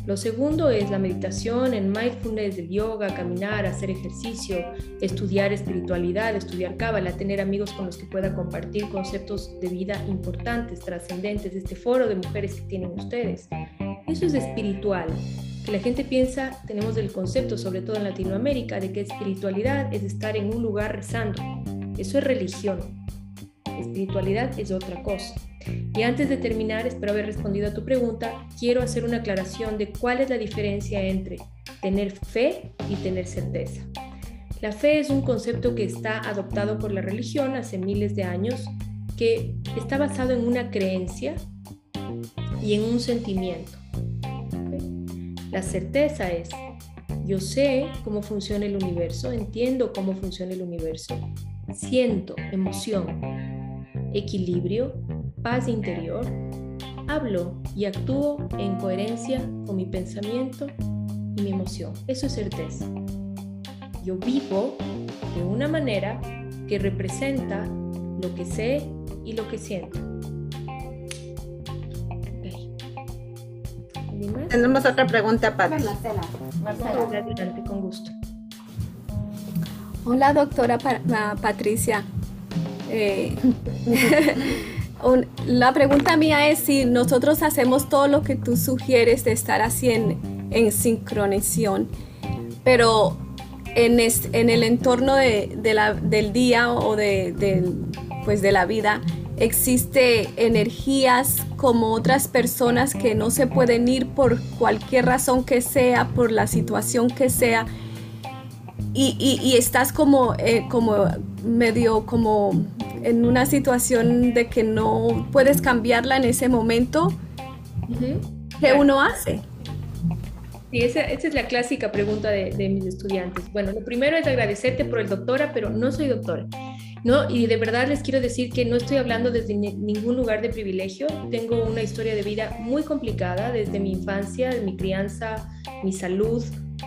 Lo segundo es la meditación, el mindfulness, el yoga, caminar, hacer ejercicio, estudiar espiritualidad, estudiar cábala, tener amigos con los que pueda compartir conceptos de vida importantes, trascendentes, este foro de mujeres que tienen ustedes. Eso es espiritual. Que la gente piensa, tenemos el concepto, sobre todo en Latinoamérica, de que espiritualidad es estar en un lugar rezando. Eso es religión. Espiritualidad es otra cosa. Y antes de terminar, espero haber respondido a tu pregunta, quiero hacer una aclaración de cuál es la diferencia entre tener fe y tener certeza. La fe es un concepto que está adoptado por la religión hace miles de años, que está basado en una creencia y en un sentimiento. La certeza es, yo sé cómo funciona el universo, entiendo cómo funciona el universo, siento emoción, equilibrio paz interior, hablo y actúo en coherencia con mi pensamiento y mi emoción. Eso es certeza. Yo vivo de una manera que representa lo que sé y lo que siento. Tenemos otra pregunta, para Adelante, con gusto. Hola, doctora Patricia. Eh, *laughs* la pregunta mía es si nosotros hacemos todo lo que tú sugieres de estar así en, sincronización, pero en, en el entorno de, la, del día o de, pues de la vida existe energías como otras personas que no se pueden ir por cualquier razón que sea, por la situación que sea, y, estás como, eh, como medio como en una situación de que no puedes cambiarla en ese momento, ¿qué uno hace? Sí, esa, es la clásica pregunta de, de, mis estudiantes. Bueno, lo primero es agradecerte por el doctora, pero no soy doctora. ¿No? Y de verdad les quiero decir que no estoy hablando desde ningún lugar de privilegio. Tengo una historia de vida muy complicada desde mi infancia, mi crianza, mi salud.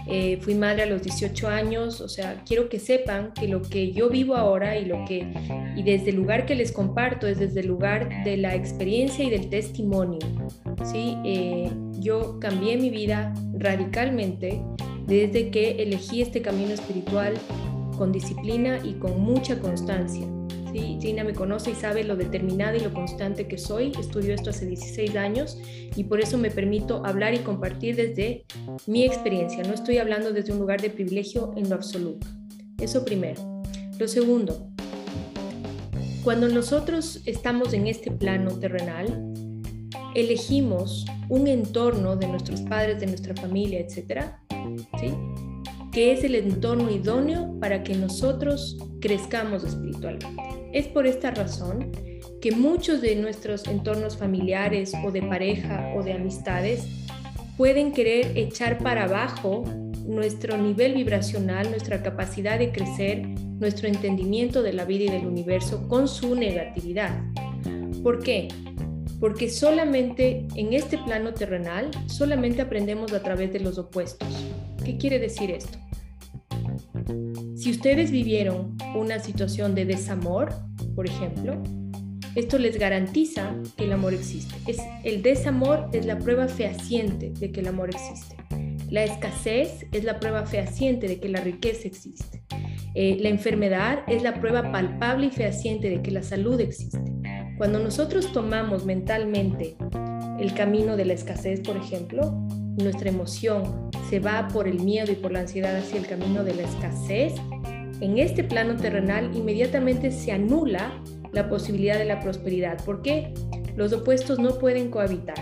Eh, fui madre a los 18 años, o sea, quiero que sepan que lo que yo vivo ahora y lo que y desde el lugar que les comparto es desde el lugar de la experiencia y del testimonio. ¿sí? Eh, yo cambié mi vida radicalmente desde que elegí este camino espiritual con disciplina y con mucha constancia. ¿sí? Gina me conoce y sabe lo determinada y lo constante que soy. Estudio esto hace 16 años y por eso me permito hablar y compartir desde mi experiencia. No estoy hablando desde un lugar de privilegio en lo absoluto. Eso primero. Lo segundo, cuando nosotros estamos en este plano terrenal, elegimos un entorno de nuestros padres, de nuestra familia, etcétera. Que es el entorno idóneo para que nosotros crezcamos espiritualmente. Es por esta razón que muchos de nuestros entornos familiares o de pareja o de amistades pueden querer echar para abajo nuestro nivel vibracional, nuestra capacidad de crecer, nuestro entendimiento de la vida y del universo con su negatividad. ¿Por qué? Porque solamente en este plano terrenal, solamente aprendemos a través de los opuestos. ¿Qué quiere decir esto? Si ustedes vivieron una situación de desamor, por ejemplo, esto les garantiza que el amor existe. Es, el desamor es la prueba fehaciente de que el amor existe. La escasez es la prueba fehaciente de que la riqueza existe. Eh, la enfermedad es la prueba palpable y fehaciente de que la salud existe. Cuando nosotros tomamos mentalmente el camino de la escasez, por ejemplo, nuestra emoción se va por el miedo y por la ansiedad hacia el camino de la escasez, en este plano terrenal inmediatamente se anula la posibilidad de la prosperidad. ¿Por qué? Los opuestos no pueden cohabitar.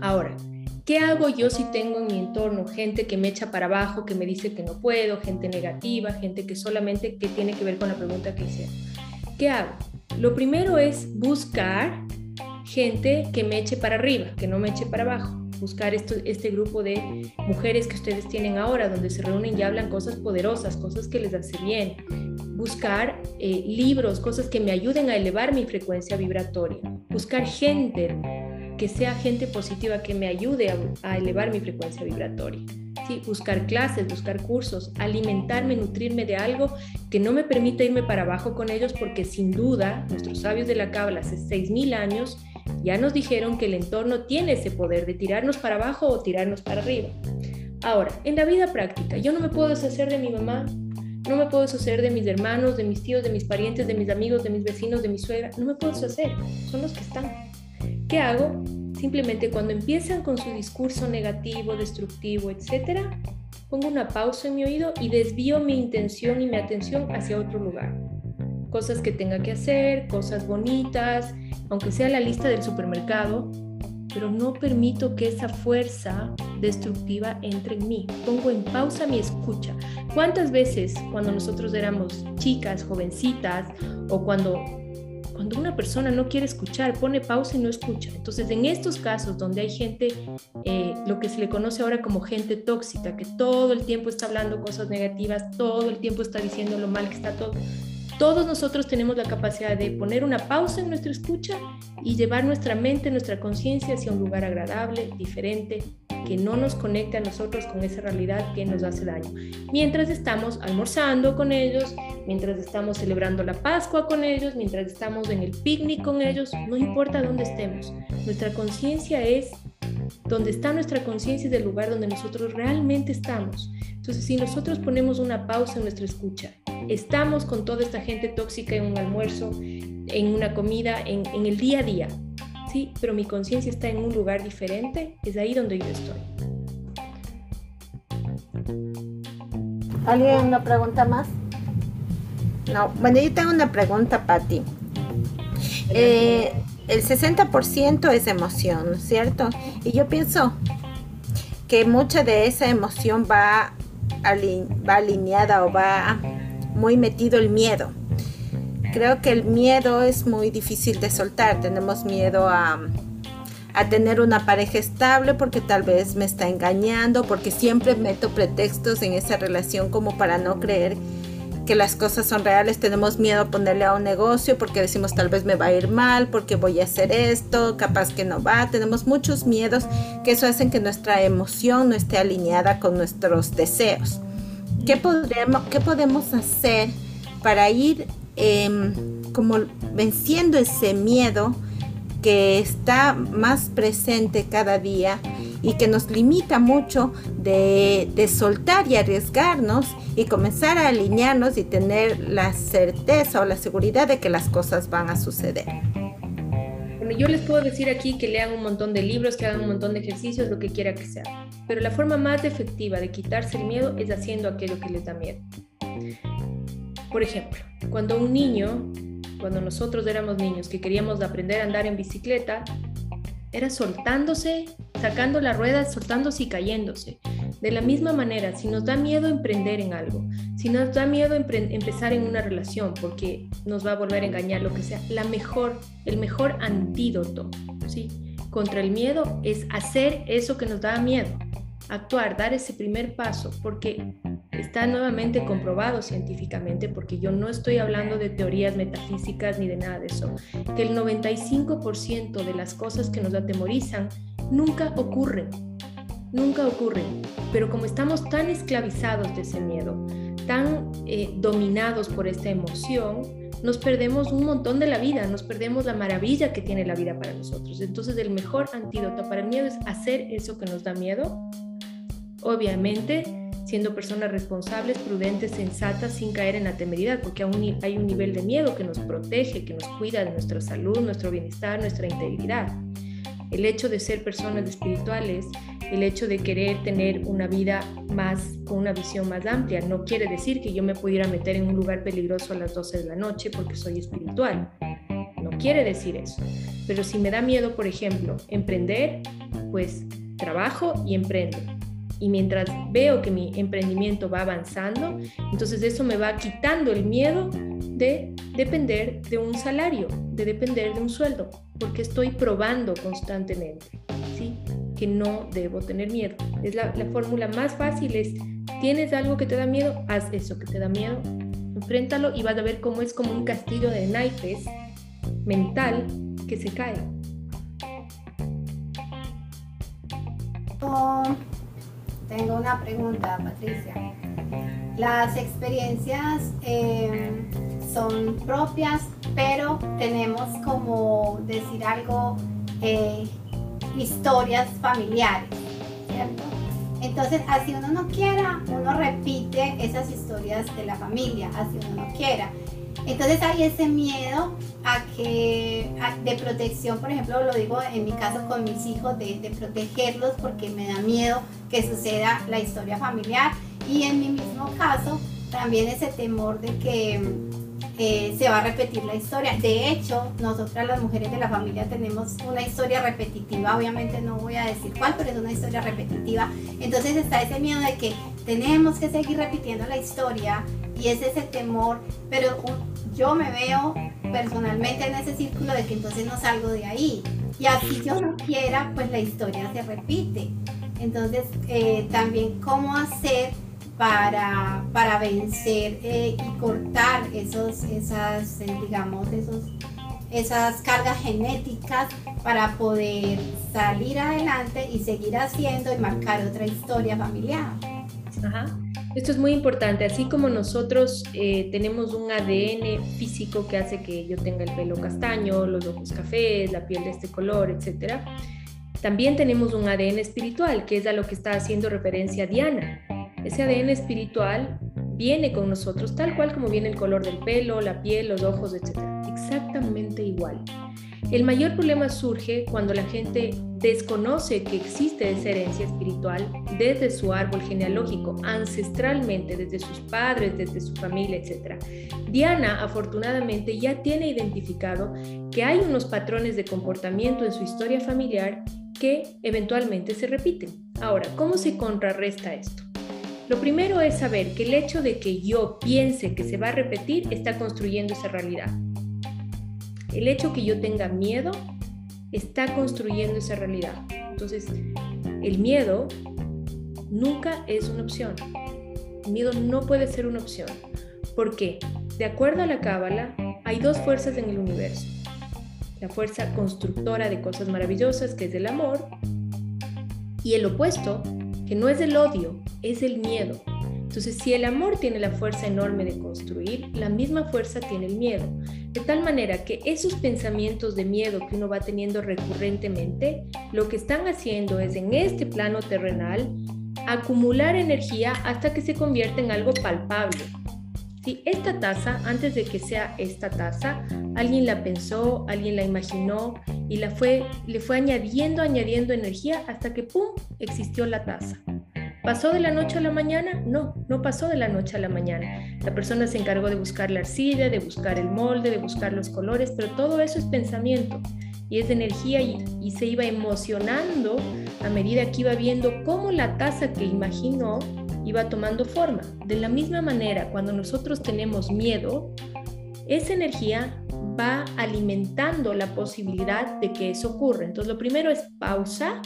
Ahora, ¿qué hago yo si tengo en mi entorno gente que me echa para abajo, que me dice que no puedo, gente negativa, gente que solamente que tiene que ver con la pregunta que hice? ¿Qué hago? Lo primero es buscar gente que me eche para arriba, que no me eche para abajo buscar este grupo de mujeres que ustedes tienen ahora, donde se reúnen y hablan cosas poderosas, cosas que les hace bien. Buscar eh, libros, cosas que me ayuden a elevar mi frecuencia vibratoria. Buscar gente que sea gente positiva que me ayude a, elevar mi frecuencia vibratoria. Sí, buscar clases, buscar cursos, alimentarme, nutrirme de algo que no me permita irme para abajo con ellos, porque sin duda nuestros sabios de la Cábala hace 6.000 años ya nos dijeron que el entorno tiene ese poder de tirarnos para abajo o tirarnos para arriba. Ahora, en la vida práctica, yo no me puedo deshacer de mi mamá, no me puedo deshacer de mis hermanos, de mis tíos, de mis parientes, de mis amigos, de mis vecinos, de mi suegra, no me puedo deshacer, son los que están. ¿Qué hago? Simplemente cuando empiezan con su discurso negativo, destructivo, etcétera, pongo una pausa en mi oído y desvío mi intención y mi atención hacia otro lugar. Cosas que tenga que hacer, cosas bonitas, aunque sea la lista del supermercado, pero no permito que esa fuerza destructiva entre en mí. Pongo en pausa mi escucha. ¿Cuántas veces cuando nosotros éramos chicas, jovencitas, o cuando, cuando una persona no quiere escuchar, pone pausa y no escucha? Entonces, en estos casos donde hay gente, eh, lo que se le conoce ahora como gente tóxica, que todo el tiempo está hablando cosas negativas, todo el tiempo está diciendo lo mal que está todo, todos nosotros tenemos la capacidad de poner una pausa en nuestra escucha y llevar nuestra mente, nuestra conciencia hacia un lugar agradable, diferente, que no nos conecte a nosotros con esa realidad que nos hace daño. Mientras estamos almorzando con ellos, mientras estamos celebrando la Pascua con ellos, mientras estamos en el picnic con ellos, no importa dónde estemos. Nuestra conciencia es donde está nuestra conciencia es el lugar donde nosotros realmente estamos. Entonces, si nosotros ponemos una pausa en nuestra escucha estamos con toda esta gente tóxica en un almuerzo, en una comida, en, el día a día, ¿sí? Pero mi conciencia está en un lugar diferente, es ahí donde yo estoy. ¿Alguien una pregunta más? No, bueno, yo tengo una pregunta, Patti. Eh, el 60% es emoción, ¿no es cierto? Y yo pienso que mucha de esa emoción va, va alineada o va muy metido el miedo. Creo que el miedo es muy difícil de soltar. Tenemos miedo a, a tener una pareja estable porque tal vez me está engañando, porque siempre meto pretextos en esa relación como para no creer que las cosas son reales, tenemos miedo a ponerle a un negocio porque decimos tal vez me va a ir mal, porque voy a hacer esto, capaz que no va, tenemos muchos miedos que eso hacen que nuestra emoción no esté alineada con nuestros deseos. ¿Qué, podremos, qué podemos hacer para ir em, como venciendo ese miedo que está más presente cada día y que nos limita mucho de, soltar y arriesgarnos y comenzar a alinearnos y tener la certeza o la seguridad de que las cosas van a suceder. Bueno, yo les puedo decir aquí que lean un montón de libros, que hagan un montón de ejercicios, lo que quiera que sea. Pero la forma más efectiva de quitarse el miedo es haciendo aquello que les da miedo. Por ejemplo, cuando un niño, cuando nosotros éramos niños que queríamos aprender a andar en bicicleta, era soltándose, sacando la rueda, soltándose y cayéndose. De la misma manera, si nos da miedo emprender en algo, si nos da miedo empezar en una relación porque nos va a volver a engañar, lo que sea, la mejor, el mejor antídoto, ¿sí? Contra el miedo es hacer eso que nos da miedo actuar, dar ese primer paso, porque está nuevamente comprobado científicamente, porque yo no estoy hablando de teorías metafísicas ni de nada de eso, que el 95% de las cosas que nos atemorizan nunca ocurren, nunca ocurren, pero como estamos tan esclavizados de ese miedo, tan eh, dominados por esta emoción, nos perdemos un montón de la vida, nos perdemos la maravilla que tiene la vida para nosotros. Entonces el mejor antídoto para el miedo es hacer eso que nos da miedo Obviamente, siendo personas responsables, prudentes, sensatas, sin caer en la temeridad, porque aún hay un nivel de miedo que nos protege, que nos cuida de nuestra salud, nuestro bienestar, nuestra integridad. El hecho de ser personas espirituales, el hecho de querer tener una vida más con una visión más amplia, no quiere decir que yo me pudiera meter en un lugar peligroso a las 12 de la noche porque soy espiritual. No quiere decir eso. Pero si me da miedo, por ejemplo, emprender, pues trabajo y emprendo y mientras veo que mi emprendimiento va avanzando, entonces eso me va quitando el miedo de depender de un salario, de depender de un sueldo, porque estoy probando constantemente, ¿sí? Que no debo tener miedo. Es la, la fórmula más fácil, es, tienes algo que te da miedo, haz eso que te da miedo, enfréntalo y vas a ver cómo es como un castillo de naipes mental que se cae. Oh, tengo una pregunta, Patricia. Las experiencias em, son propias, pero tenemos como decir algo, eh, historias familiares, ¿cierto? Entonces, así uno no quiera, uno repite esas historias de la familia, así uno no quiera. Entonces hay ese miedo a que de protección, por ejemplo, lo digo en mi caso con mis hijos, de, protegerlos porque me da miedo que suceda la historia familiar y en mi mismo caso también ese temor de que eh, se va a repetir la historia. De hecho, nosotras las mujeres de la familia tenemos una historia repetitiva, obviamente no voy a decir cuál, pero es una historia repetitiva. Entonces está ese miedo de que tenemos que seguir repitiendo la historia y es ese temor, pero yo me veo personalmente en ese círculo de que entonces no salgo de ahí. Y así yo no quiera, pues la historia se repite. Entonces, eh, también cómo hacer para, para vencer eh, y cortar esos, esas, eh, digamos, esos, esas cargas genéticas para poder salir adelante y seguir haciendo y marcar otra historia familiar. Ajá. Esto es muy importante, así como nosotros eh, tenemos un ADN físico que hace que yo tenga el pelo castaño, los ojos cafés, la piel de este color, etc. También tenemos un ADN espiritual, que es a lo que está haciendo referencia Diana. Ese ADN espiritual viene con nosotros tal cual como viene el color del pelo, la piel, los ojos, etc. Exactamente igual. El mayor problema surge cuando la gente desconoce que existe esa herencia espiritual desde su árbol genealógico, ancestralmente, desde sus padres, desde su familia, etc. Diana, afortunadamente, ya tiene identificado que hay unos patrones de comportamiento en su historia familiar que eventualmente se repiten. Ahora, ¿cómo se contrarresta esto? Lo primero es saber que el hecho de que yo piense que se va a repetir está construyendo esa realidad. El hecho que yo tenga miedo está construyendo esa realidad. Entonces, el miedo nunca es una opción. El miedo no puede ser una opción. ¿Por qué? De acuerdo a la Cábala, hay dos fuerzas en el universo. La fuerza constructora de cosas maravillosas, que es el amor, y el opuesto, que no es el odio, es el miedo. Entonces, si el amor tiene la fuerza enorme de construir, la misma fuerza tiene el miedo. De tal manera que esos pensamientos de miedo que uno va teniendo recurrentemente, lo que están haciendo es en este plano terrenal acumular energía hasta que se convierte en algo palpable. Si esta taza, antes de que sea esta taza, alguien la pensó, alguien la imaginó y la fue, le fue añadiendo, añadiendo energía hasta que ¡pum! existió la taza. ¿Pasó de la noche a la mañana? No, no pasó de la noche a la mañana. La persona se encargó de buscar la arcilla, de buscar el molde, de buscar los colores, pero todo eso es pensamiento y es energía y, se iba emocionando a medida que iba viendo cómo la taza que imaginó va tomando forma. De la misma manera, cuando nosotros tenemos miedo, esa energía va alimentando la posibilidad de que eso ocurra. Entonces, lo primero es pausa.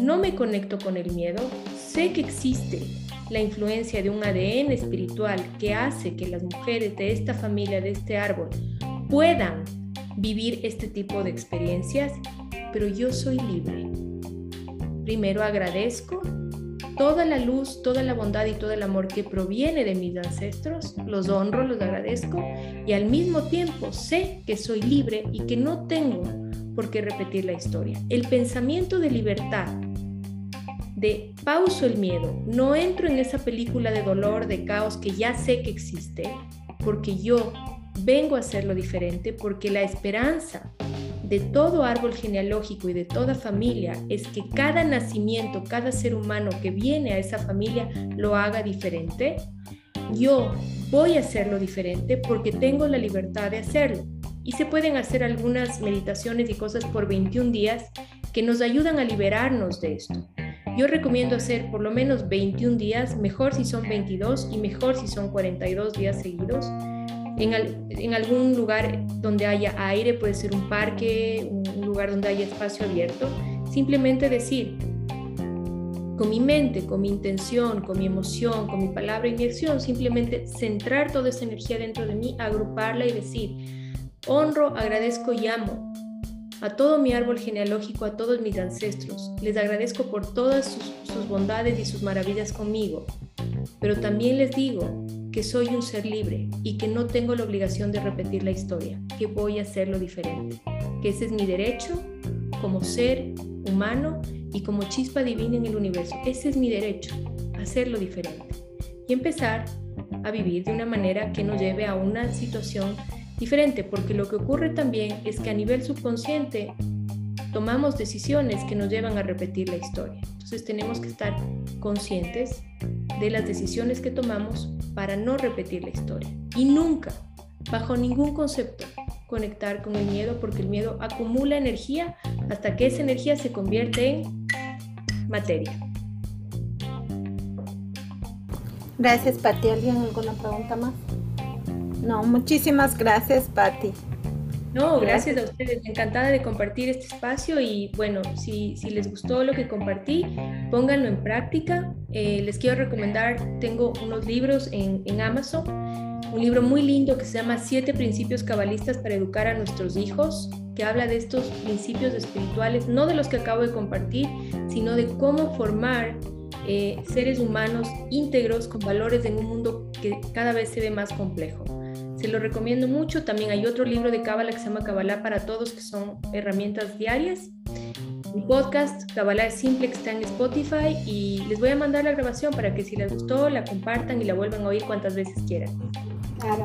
No me conecto con el miedo. Sé que existe la influencia de un ADN espiritual que hace que las mujeres de esta familia, de este árbol, puedan vivir este tipo de experiencias, pero yo soy libre. Primero agradezco toda la luz, toda la bondad y todo el amor que proviene de mis ancestros, los honro, los agradezco y al mismo tiempo sé que soy libre y que no tengo por qué repetir la historia. El pensamiento de libertad, de pauso el miedo, no entro en esa película de dolor, de caos que ya sé que existe, porque yo vengo a hacerlo diferente, porque la esperanza de todo árbol genealógico y de toda familia es que cada nacimiento, cada ser humano que viene a esa familia lo haga diferente, yo voy a hacerlo diferente porque tengo la libertad de hacerlo. Y se pueden hacer algunas meditaciones y cosas por 21 días que nos ayudan a liberarnos de esto. Yo recomiendo hacer por lo menos 21 días, mejor si son 22 y mejor si son 42 días seguidos. En, algún lugar donde haya aire, puede ser un parque, un lugar donde haya espacio abierto, simplemente decir, con mi mente, con mi intención, con mi emoción, con mi palabra y mi acción, simplemente centrar toda esa energía dentro de mí, agruparla y decir, honro, agradezco y amo a todo mi árbol genealógico, a todos mis ancestros. Les agradezco por todas sus, bondades y sus maravillas conmigo. Pero también les digo que soy un ser libre y que no tengo la obligación de repetir la historia, que voy a hacerlo diferente, que ese es mi derecho como ser humano y como chispa divina en el universo. Ese es mi derecho, hacerlo diferente y empezar a vivir de una manera que nos lleve a una situación diferente, porque lo que ocurre también es que a nivel subconsciente tomamos decisiones que nos llevan a repetir la historia. Entonces tenemos que estar conscientes de las decisiones que tomamos para no repetir la historia. Y nunca, bajo ningún concepto, conectar con el miedo porque el miedo acumula energía hasta que esa energía se convierte en materia. Gracias, Pati. ¿Alguien alguna pregunta más? No, muchísimas gracias, Pati. No, gracias a ustedes. Encantada de compartir este espacio y bueno, si, si les gustó lo que compartí, pónganlo en práctica. Eh, les quiero recomendar, tengo unos libros en, en Amazon, un libro muy lindo que se llama Siete Principios Cabalistas para Educar a Nuestros Hijos, que habla de estos principios espirituales, no de los que acabo de compartir, sino de cómo formar eh, seres humanos íntegros con valores en un mundo que cada vez se ve más complejo. Se lo recomiendo mucho. También hay otro libro de Cábala que se llama Cábala para Todos, que son herramientas diarias. Mi podcast, Cábala es Simple, está en Spotify y les voy a mandar la grabación para que si les gustó, la compartan y la vuelvan a oír cuantas veces quieran.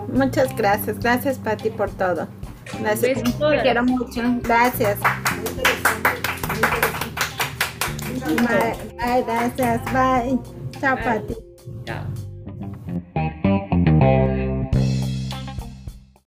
Muchas gracias. Gracias, Patti, por todo. Gracias. Te quiero mucho. Gracias. Bye, bye, gracias. Bye. Chao. Pati. Chao.